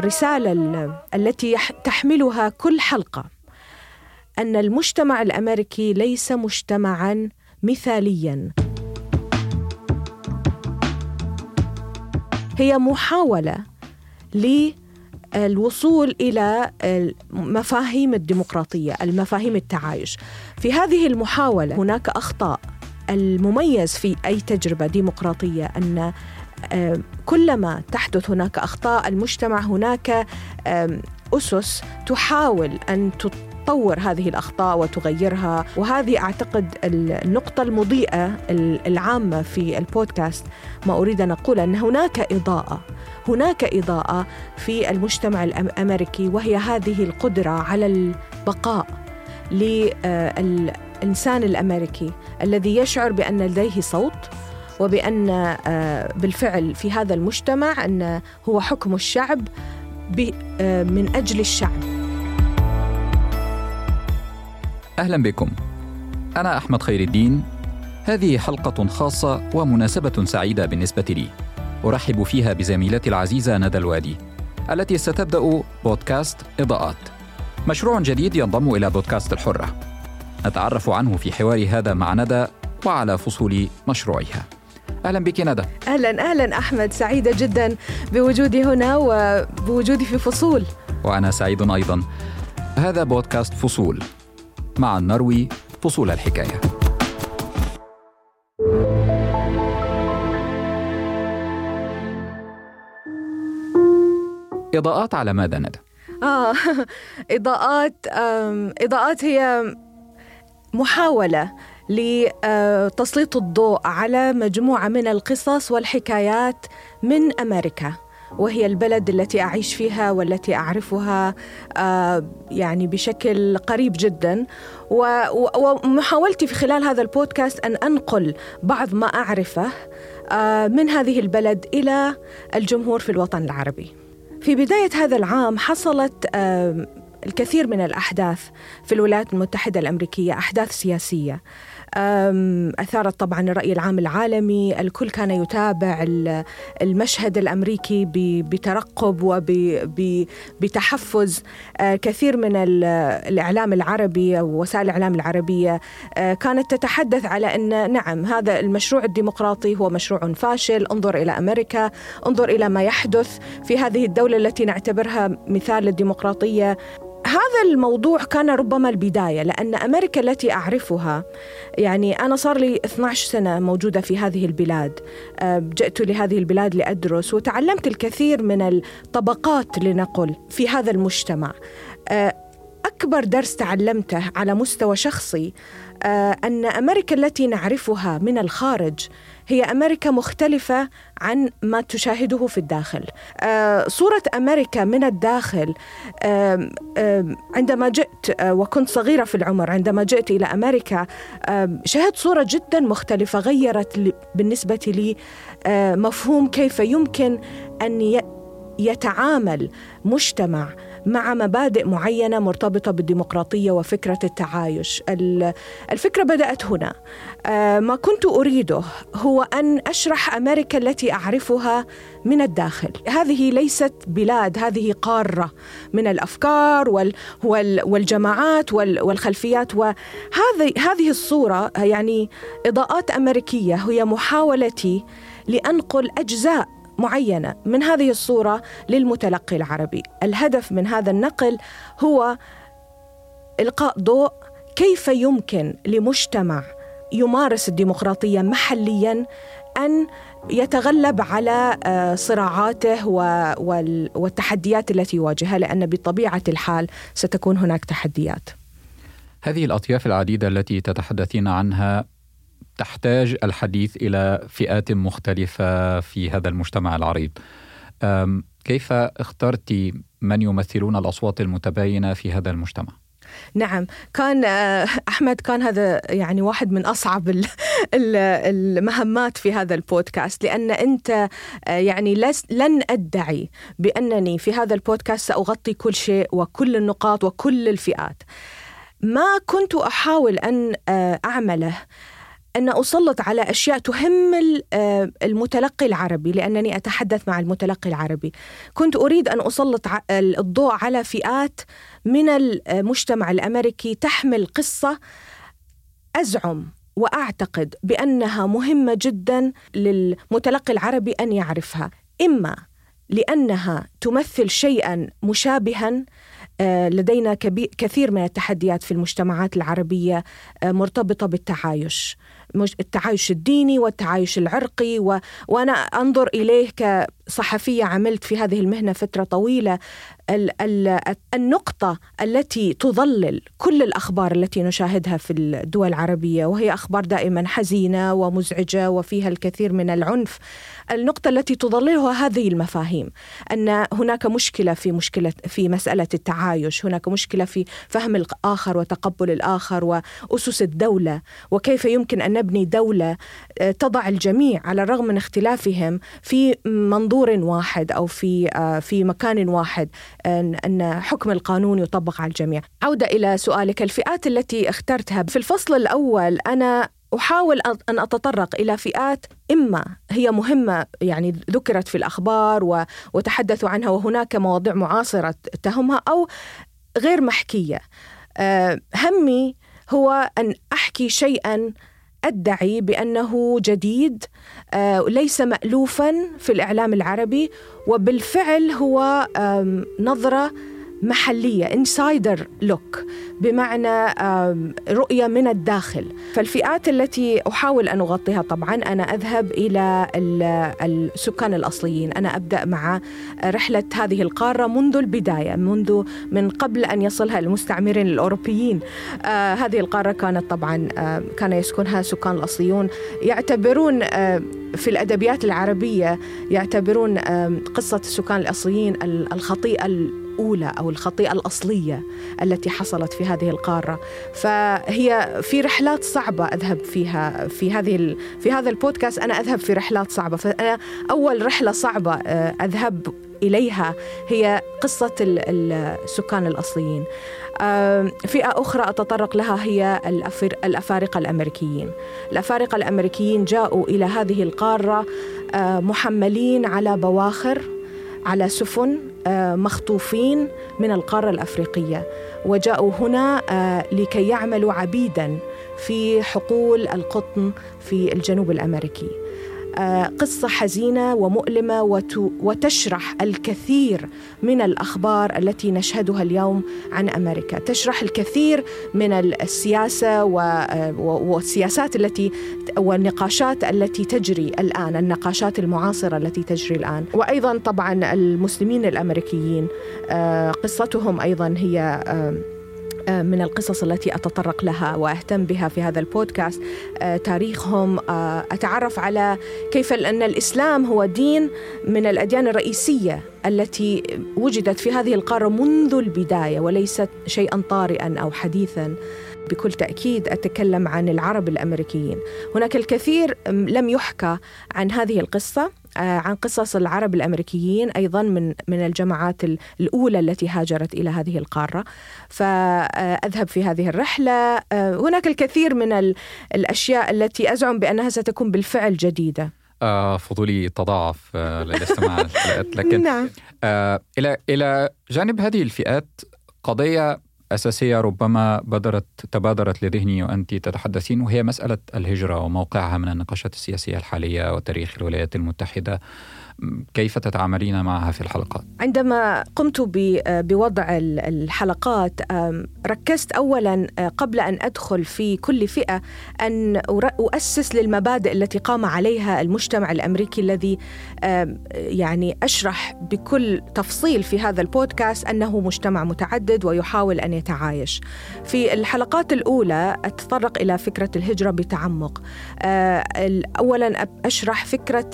الرسالة التي تحملها كل حلقة. أن المجتمع الأمريكي ليس مجتمعا مثاليا. هي محاولة للوصول إلى مفاهيم الديمقراطية المفاهيم التعايش. في هذه المحاولة هناك أخطاء. المميز في أي تجربة ديمقراطية أن كلما تحدث هناك أخطاء المجتمع هناك أسس تحاول أن تطور هذه الأخطاء وتغيرها. وهذه أعتقد النقطة المضيئة العامة في البودكاست. ما أريد أن أقول أن هناك إضاءة هناك إضاءة في المجتمع الأمريكي وهي هذه القدرة على البقاء للإنسان الأمريكي الذي يشعر بأن لديه صوت وبأن آه، بالفعل في هذا المجتمع أن هو حكم الشعب آه، من أجل الشعب. أهلا بكم. أنا أحمد خير الدين. هذه حلقة خاصة ومناسبة سعيدة بالنسبة لي. أرحب فيها بزميلتي العزيزة ندى الوادي التي ستبدأ بودكاست إضاءات. مشروع جديد ينضم إلى بودكاست الحرة. نتعرف عنه في حوار هذا مع ندى وعلى فصول مشروعها. أهلا بك ندى. أهلا أهلا أحمد سعيدة جدا بوجودي هنا وبوجودي في فصول. وأنا سعيد أيضا. هذا بودكاست فصول مع النروي فصول الحكاية. إضاءات على ماذا ندى؟ آه إضاءات إضاءات هي محاولة. لتسليط الضوء على مجموعة من القصص والحكايات من أمريكا وهي البلد التي أعيش فيها والتي أعرفها آه، يعني بشكل قريب جدا ومحاولتي في خلال هذا البودكاست أن أنقل بعض ما أعرفه آه، من هذه البلد إلى الجمهور في الوطن العربي. في بداية هذا العام حصلت آه، الكثير من الأحداث في الولايات المتحدة الأمريكية أحداث سياسية أثارت طبعا الرأي العام العالمي. الكل كان يتابع المشهد الأمريكي بترقب وبتحفز أه، كثير من الإعلام العربي أو وسائل الإعلام العربية أه، كانت تتحدث على أن نعم هذا المشروع الديمقراطي هو مشروع فاشل. انظر إلى أمريكا انظر إلى ما يحدث في هذه الدولة التي نعتبرها مثال للديمقراطية. هذا الموضوع كان ربما البداية لأن أمريكا التي أعرفها يعني أنا صار لي 12 سنة موجودة في هذه البلاد آه، جئت لهذه البلاد لأدرس وتعلمت الكثير من الطبقات لنقل في هذا المجتمع. آه، أكبر درس تعلمته على مستوى شخصي آه، أن أمريكا التي نعرفها من الخارج هي أمريكا مختلفة عن ما تشاهده في الداخل. آه، صورة أمريكا من الداخل عندما جئت آه، وكنت صغيرة في العمر عندما جئت إلى أمريكا شاهدت صورة جدا مختلفة غيرت بالنسبة لي مفهوم كيف يمكن أن يتعامل مجتمع مع مبادئ معينة مرتبطة بالديمقراطية وفكرة التعايش. الفكرة بدأت هنا. آه، ما كنت أريده هو أن أشرح أمريكا التي أعرفها من الداخل. هذه ليست بلاد، هذه قارة من الأفكار والجماعات والخلفيات وهذه هذه الصورة يعني إضاءات أمريكية هي محاولتي لأنقل أجزاء معينة من هذه الصورة للمتلقي العربي الهدف من هذا النقل هو إلقاء ضوء كيف يمكن لمجتمع يمارس الديمقراطية محليا أن يتغلب على آه، صراعاته والتحديات التي يواجهها لأن بطبيعة الحال ستكون هناك تحديات. هذه الأطياف العديدة التي تتحدثين عنها تحتاج الحديث إلى فئات مختلفة في هذا المجتمع العريض. كيف اخترت من يمثلون الأصوات المتباينة في هذا المجتمع؟ نعم كان آه، أحمد كان هذا يعني واحد من أصعب المهمات في هذا البودكاست لأن أنت آه، يعني لن أدعي بأنني في هذا البودكاست سأغطي كل شيء وكل النقاط وكل الفئات ما كنت أحاول أن آه، أعمله أن أسلط على أشياء تهم آه، المتلقي العربي لأنني أتحدث مع المتلقي العربي. كنت أريد أن أسلط الضوء على فئات من المجتمع الأمريكي تحمل قصة أزعم وأعتقد بأنها مهمة جدا للمتلقي العربي أن يعرفها. إما لأنها تمثل شيئا مشابها آه، لدينا كثير من التحديات في المجتمعات العربية آه، مرتبطة بالتعايش. التعايش الديني والتعايش العرقي و... وأنا أنظر إليه كصحفيه عملت في هذه المهنة فترة طويلة ال... ال... النقطة التي تظلل كل الأخبار التي نشاهدها في الدول العربية وهي أخبار دائما حزينة ومزعجة وفيها الكثير من العنف. النقطة التي تظللها هذه المفاهيم أن هناك مشكلة في مشكلة في مسألة التعايش هناك مشكلة في فهم الآخر وتقبل الآخر وأسس الدولة وكيف يمكن أن نبني دولة آه، تضع الجميع على الرغم من اختلافهم في منظور واحد أو في آه، في مكان واحد أن حكم القانون يطبق على الجميع. عودة إلى سؤالك. الفئات التي اخترتها في الفصل الأول أنا أحاول أن أتطرق إلى فئات إما هي مهمة يعني ذكرت في الأخبار وتحدثوا عنها وهناك مواضيع معاصرة تهمها أو غير محكية. آه، همي هو أن أحكي شيئا أدعي بأنه جديد آه، ليس مالوفا في الإعلام العربي وبالفعل هو نظرة محلية انسايدر لوك بمعنى رؤية من الداخل. فالفئات التي أحاول أن أغطيها طبعا أنا أذهب إلى السكان الأصليين. أنا أبدأ مع رحلة هذه القارة منذ البداية منذ من قبل أن يصلها المستعمرين الأوروبيين. آه، هذه القارة كانت طبعا كان يسكنها سكان الأصليون. يعتبرون في الأدبيات العربية يعتبرون قصة السكان الأصليين الخطيئة الأولى أو الخطيئة الأصلية التي حصلت في هذه القارة. فهي في رحلات صعبة أذهب فيها في هذه في هذا البودكاست. أنا أذهب في رحلات صعبة. فأنا أول رحلة صعبة آه، أذهب إليها هي قصة السكان الأصليين. فئة أخرى أتطرق لها هي الأفارقة الأمريكيين. الأفارقة الأمريكيين جاءوا إلى هذه القارة آه، محملين على بواخر على سفن مخطوفين من القارة الأفريقية. وجاءوا هنا آه، لكي يعملوا عبيدا في حقول القطن في الجنوب الأمريكي. آه، قصة حزينة ومؤلمة وتشرح الكثير من الأخبار التي نشهدها اليوم عن أمريكا. تشرح الكثير من السياسة آه، والسياسات التي والنقاشات التي تجري الآن النقاشات المعاصرة التي تجري الآن. وأيضا طبعا المسلمين الأمريكيين آه، قصتهم أيضا هي آه، من القصص التي أتطرق لها وأهتم بها في هذا البودكاست. آه، تاريخهم آه، أتعرف على كيف أن الإسلام هو دين من الأديان الرئيسية التي وجدت في هذه القارة منذ البداية وليست شيئا طارئا أو حديثا. بكل تأكيد أتكلم عن العرب الأمريكيين. هناك الكثير لم يحكى عن هذه القصة. آه، عن قصص العرب الأمريكيين أيضا من من الجماعات الأولى التي هاجرت إلى هذه القارة. فأذهب في هذه الرحلة. آه، هناك الكثير من الأشياء التي أزعم بأنها ستكون بالفعل جديدة. آه فضولي تضاعف آه للاستماع للفئات لكن نعم. آه إلى إلى جانب هذه الفئات قضية أساسية ربما بدرت تبادرت لذهني وأنت تتحدثين وهي مسألة الهجرة وموقعها من النقاشات السياسية الحالية وتاريخ الولايات المتحدة. كيف تتعاملين معها في الحلقات؟ عندما قمت بوضع الحلقات ركزت اولا آه، قبل أن أدخل في كل فئة أن أؤسس للمبادئ التي قام عليها المجتمع الأمريكي الذي يعني أشرح بكل تفصيل في هذا البودكاست أنه مجتمع متعدد ويحاول أن يتعايش. في الحلقات الأولى أتطرق إلى فكرة الهجرة بتعمق. آه، اولا أشرح فكرة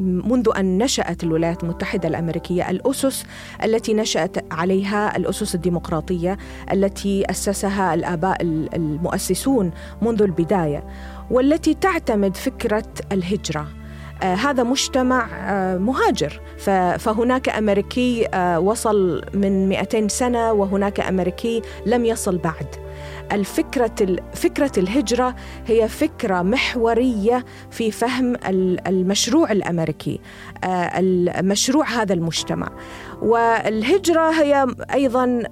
منذ أن نشأت الولايات المتحدة الأمريكية الأسس التي نشأت عليها الأسس الديمقراطية التي أسسها الآباء المؤسسون منذ البداية والتي تعتمد فكرة الهجرة. آه هذا مجتمع آه مهاجر. فهناك أمريكي آه وصل من 200 سنة وهناك أمريكي لم يصل بعد. الفكرة فكرة الهجرة هي فكرة محورية في فهم المشروع الأمريكي المشروع هذا المجتمع. والهجرة هي أيضا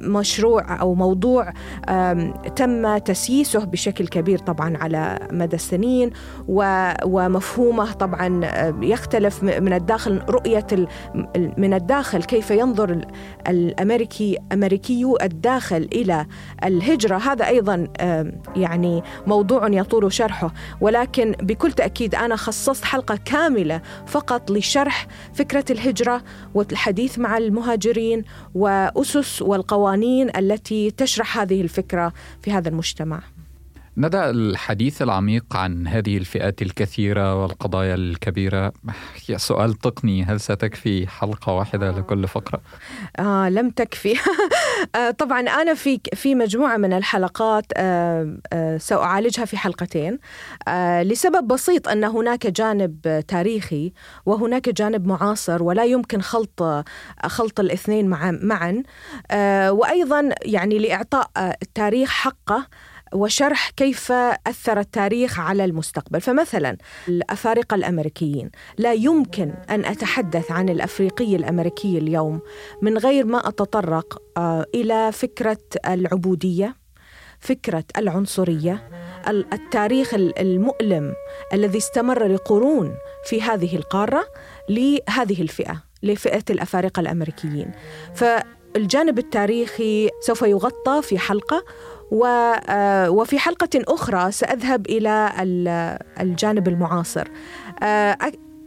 مشروع أو موضوع تم تسييسه بشكل كبير طبعا على مدى السنين ومفهومه طبعا يختلف من الداخل رؤية من الداخل كيف ينظر الأمريكي أمريكيو الداخل إلى الهجرة. هذا أيضا يعني موضوع يطول شرحه ولكن بكل تأكيد أنا خصصت حلقة كاملة فقط لشرح فكرة الهجرة والحديث الحديث مع المهاجرين وأسس والقوانين التي تشرح هذه الفكرة في هذا المجتمع. ندى الحديث العميق عن هذه الفئات الكثيرة والقضايا الكبيرة. سؤال تقني هل ستكفي حلقة واحدة لكل فقرة؟ آه لم تكفي. آه طبعا أنا في في مجموعة من الحلقات آه آه سأعالجها في حلقتين. آه لسبب بسيط أن هناك جانب تاريخي وهناك جانب معاصر ولا يمكن خلط خلط الاثنين معا معا. آه وأيضا يعني لإعطاء التاريخ حقه وشرح كيف أثر التاريخ على المستقبل. فمثلا الأفارقة الأمريكيين. لا يمكن أن أتحدث عن الأفريقي الأمريكي اليوم من غير ما أتطرق آه، إلى فكرة العبودية فكرة العنصرية التاريخ المؤلم الذي استمر لقرون في هذه القارة لهذه الفئة لفئة الأفارقة الأمريكيين. فالجانب التاريخي سوف يغطى في حلقة وفي حلقة أخرى سأذهب إلى الجانب المعاصر. آه،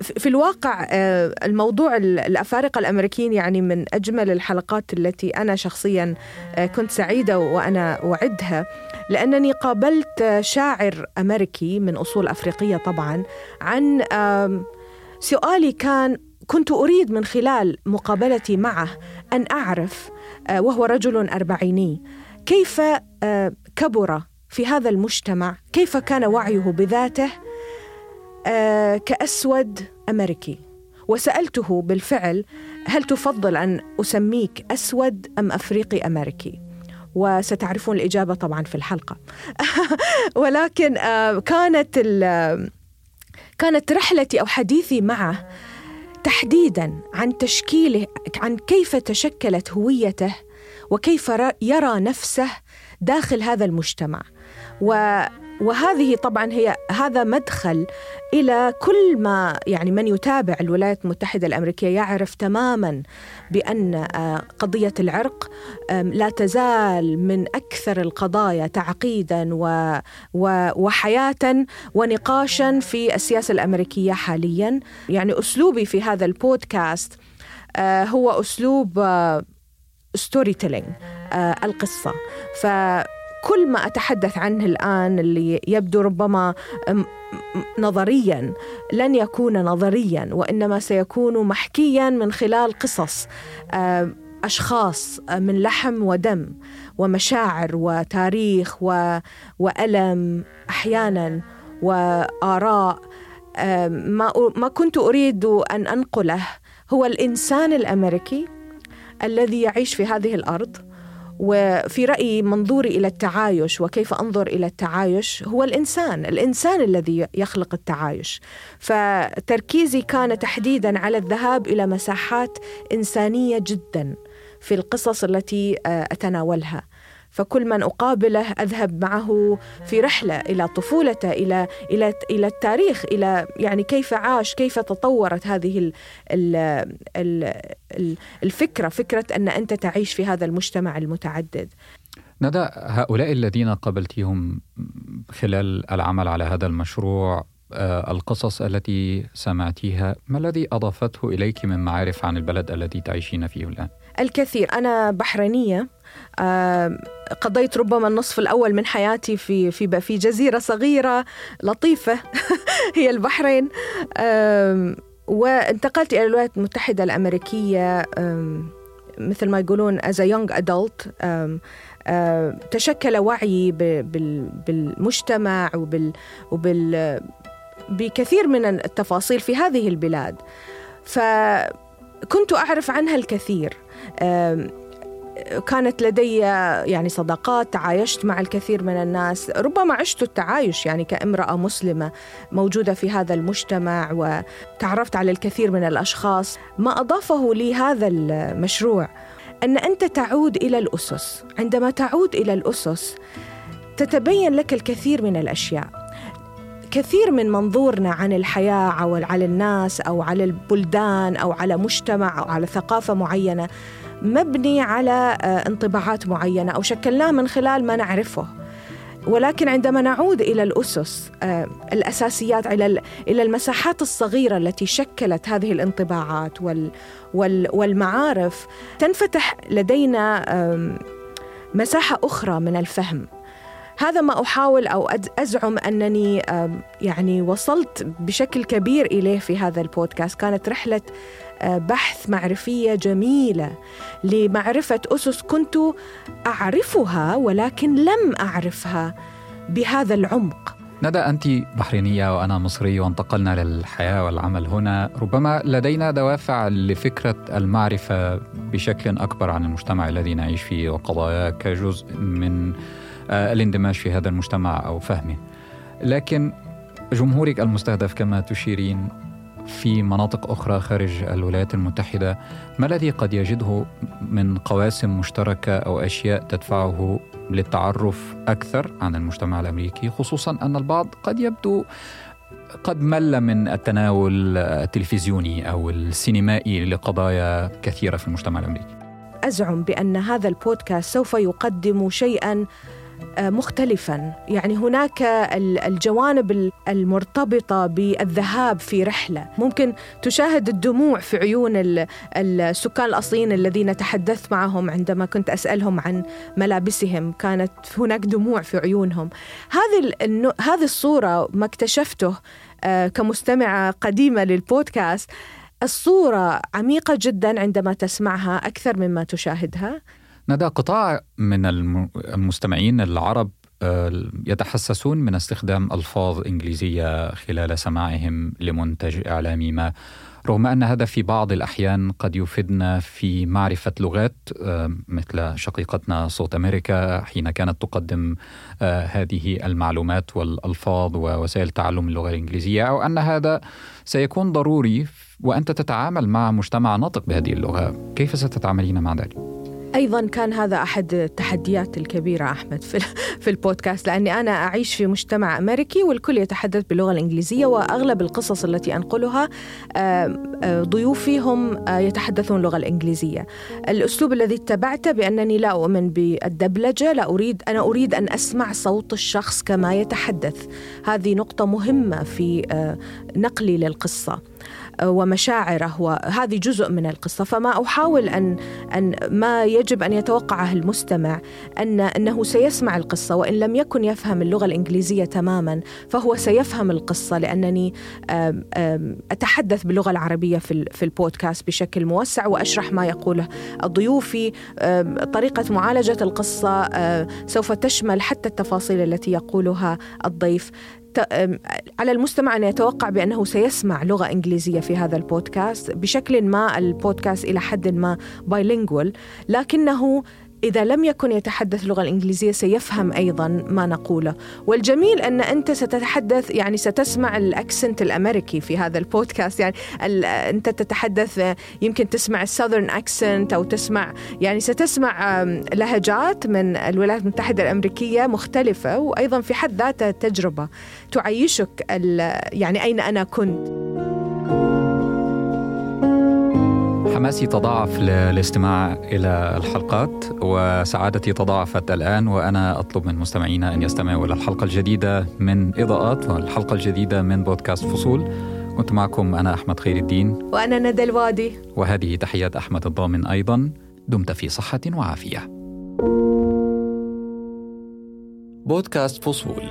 في الواقع آه، الموضوع الأفارقة الأمريكيين يعني من أجمل الحلقات التي أنا شخصيا كنت سعيدة وأنا أعدها لأنني قابلت شاعر أمريكي من أصول أفريقية طبعا عن سؤالي كان كنت أريد من خلال مقابلتي معه أن أعرف وهو رجل أربعيني كيف آه، كبر في هذا المجتمع؟ كيف كان وعيه بذاته؟ آه، كأسود أمريكي. وسألته بالفعل هل تفضل أن أسميك أسود أم أفريقي أمريكي؟ وستعرفون الإجابة طبعا في الحلقة. ولكن آه، كانت كانت رحلتي أو حديثي معه تحديدا عن تشكيله عن كيف تشكلت هويته وكيف يرى نفسه داخل هذا المجتمع. و وهذه طبعا هي هذا مدخل إلى كل ما يعني من يتابع الولايات المتحدة الأمريكية يعرف تماما بأن آه، قضية العرق لا تزال من أكثر القضايا تعقيدا وحياه ونقاشا في السياسة الأمريكية حاليا. يعني أسلوبي في هذا البودكاست آه، هو أسلوب آه، storytelling آه القصة. فكل ما أتحدث عنه الآن اللي يبدو ربما نظريا لن يكون نظريا وإنما سيكون محكيا من خلال قصص آه أشخاص من لحم ودم ومشاعر وتاريخ و... وألم أحيانا وآراء. ما ما كنت أريد أن أنقله هو الإنسان الأمريكي الذي يعيش في هذه الأرض وفي رأيي منظوري إلى التعايش وكيف أنظر إلى التعايش هو الإنسان، الإنسان الذي يخلق التعايش. فتركيزي كان تحديدا على الذهاب إلى مساحات إنسانية جدا في القصص التي آه، أتناولها. فكل من أقابله أذهب معه في رحلة إلى طفولته إلى إلى إلى التاريخ إلى يعني كيف عاش كيف تطورت هذه الفكرة فكرة أن أنت تعيش في هذا المجتمع المتعدد. ندى هؤلاء الذين قابلتهم خلال العمل على هذا المشروع آه، القصص التي سمعتيها ما الذي أضافته إليك من معارف عن البلد الذي تعيشين فيه الآن؟ الكثير. أنا بحرينية. قضيت ربما النصف الأول من حياتي في في في جزيرة صغيرة لطيفة هي البحرين. وانتقلت إلى الولايات المتحدة الأمريكية مثل ما يقولون as a young adult. تشكل وعيي بالمجتمع وبال, وبال بكثير من التفاصيل في هذه البلاد. فكنت أعرف عنها الكثير. كانت لدي يعني صداقات تعايشت مع الكثير من الناس. ربما عشت التعايش يعني كامرأة مسلمة موجودة في هذا المجتمع وتعرفت على الكثير من الأشخاص. ما أضافه لي هذا المشروع أن أنت تعود إلى الأسس. عندما تعود إلى الأسس تتبين لك الكثير من الأشياء. كثير من منظورنا عن الحياة أو على الناس أو على البلدان أو على مجتمع أو على ثقافة معينة مبني على آه، انطباعات معينة أو شكلناه من خلال ما نعرفه. ولكن عندما نعود إلى الأسس آه، الأساسيات إلى إلى المساحات الصغيرة التي شكلت هذه الانطباعات والمعارف تنفتح لدينا مساحة أخرى من الفهم. هذا ما أحاول أو أزعم أنني يعني وصلت بشكل كبير إليه في هذا البودكاست. كانت رحلة بحث معرفية جميلة لمعرفة أسس كنت أعرفها ولكن لم أعرفها بهذا العمق ندى أنت بحرينية وأنا مصري وانتقلنا للحياة والعمل هنا ربما لدينا دوافع لفكرة المعرفة بشكل أكبر عن المجتمع الذي نعيش فيه وقضاياه كجزء من آه، الاندماج في هذا المجتمع أو فهمه. لكن جمهورك المستهدف كما تشيرين في مناطق أخرى خارج الولايات المتحدة ما الذي قد يجده من قواسم مشتركة أو أشياء تدفعه للتعرف أكثر عن المجتمع الأمريكي خصوصا أن البعض قد يبدو قد مل من التناول التلفزيوني أو السينمائي لقضايا كثيرة في المجتمع الأمريكي. أزعم بأن هذا البودكاست سوف يقدم شيئا مختلفا. يعني هناك الجوانب المرتبطة بالذهاب في رحلة. ممكن تشاهد الدموع في عيون السكان الأصليين الذين تحدثت معهم عندما كنت أسألهم عن ملابسهم. كانت هناك دموع في عيونهم. هذه هذه الصورة ما اكتشفته آه، كمستمعة قديمة للبودكاست. الصورة عميقة جدا عندما تسمعها أكثر مما تشاهدها. ندى قطاع من المستمعين العرب آه، يتحسسون من استخدام ألفاظ إنجليزية خلال سماعهم لمنتج إعلامي ما. رغم أن هذا في بعض الأحيان قد يفيدنا في معرفة لغات آه، مثل شقيقتنا صوت أمريكا حين كانت تقدم آه، هذه المعلومات والألفاظ ووسائل تعلم اللغة الإنجليزية أو أن هذا سيكون ضروري وأنت تتعامل مع مجتمع ناطق بهذه اللغة. كيف ستتعاملين مع ذلك؟ أيضا كان هذا أحد التحديات الكبيرة أحمد في في البودكاست لأني أنا أعيش في مجتمع أمريكي والكل يتحدث باللغة الإنجليزية وأغلب القصص التي أنقلها ضيوفي هم يتحدثون اللغة الإنجليزية. الأسلوب الذي اتبعته بأنني لا أؤمن بالدبلجة، لا أريد أنا أريد أن أسمع صوت الشخص كما يتحدث. هذه نقطة مهمة في نقلي للقصة. ومشاعره وهذه جزء من القصة. فما أحاول ان أن ما يجب أن يتوقعه المستمع ان أنه سيسمع القصة وإن لم يكن يفهم اللغة الإنجليزية تماما فهو سيفهم القصة لأنني أتحدث باللغة العربية في البودكاست بشكل موسع وأشرح ما يقوله ضيوفي. طريقة معالجة القصة سوف تشمل حتى التفاصيل التي يقولها الضيف. على المستمع أن يتوقع بأنه سيسمع لغة إنجليزية في هذا البودكاست بشكل ما البودكاست إلى حد ما bilingual لكنه إذا لم يكن يتحدث اللغة الإنجليزية سيفهم أيضا ما نقوله. والجميل أن أنت ستتحدث يعني ستسمع ال accent الأمريكي في هذا البودكاست. يعني أنت تتحدث يمكن تسمع ال Southern accent أو تسمع يعني ستسمع لهجات من الولايات المتحدة الأمريكية مختلفة وأيضا في حد ذاتها تجربة تعيشك يعني أين أنا كنت. حماسي تضاعف للاستماع إلى الحلقات وسعادتي تضاعفت الآن وأنا أطلب من مستمعينا أن يستمعوا إلى الحلقة الجديدة من إضاءات والحلقة الجديدة من بودكاست فصول. كنت معكم أنا أحمد خير الدين. وأنا ندى الوادي. وهذه تحيات أحمد الضامن أيضا. دمت في صحة وعافية. بودكاست فصول.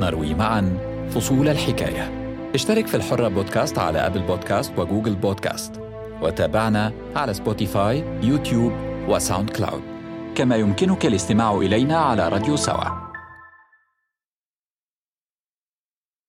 نروي معا فصول الحكاية. اشترك في الحرة بودكاست على أبل بودكاست وجوجل بودكاست. وتابعنا على سبوتيفاي يوتيوب وساوند كلاود كما يمكنك الاستماع إلينا على راديو سوا.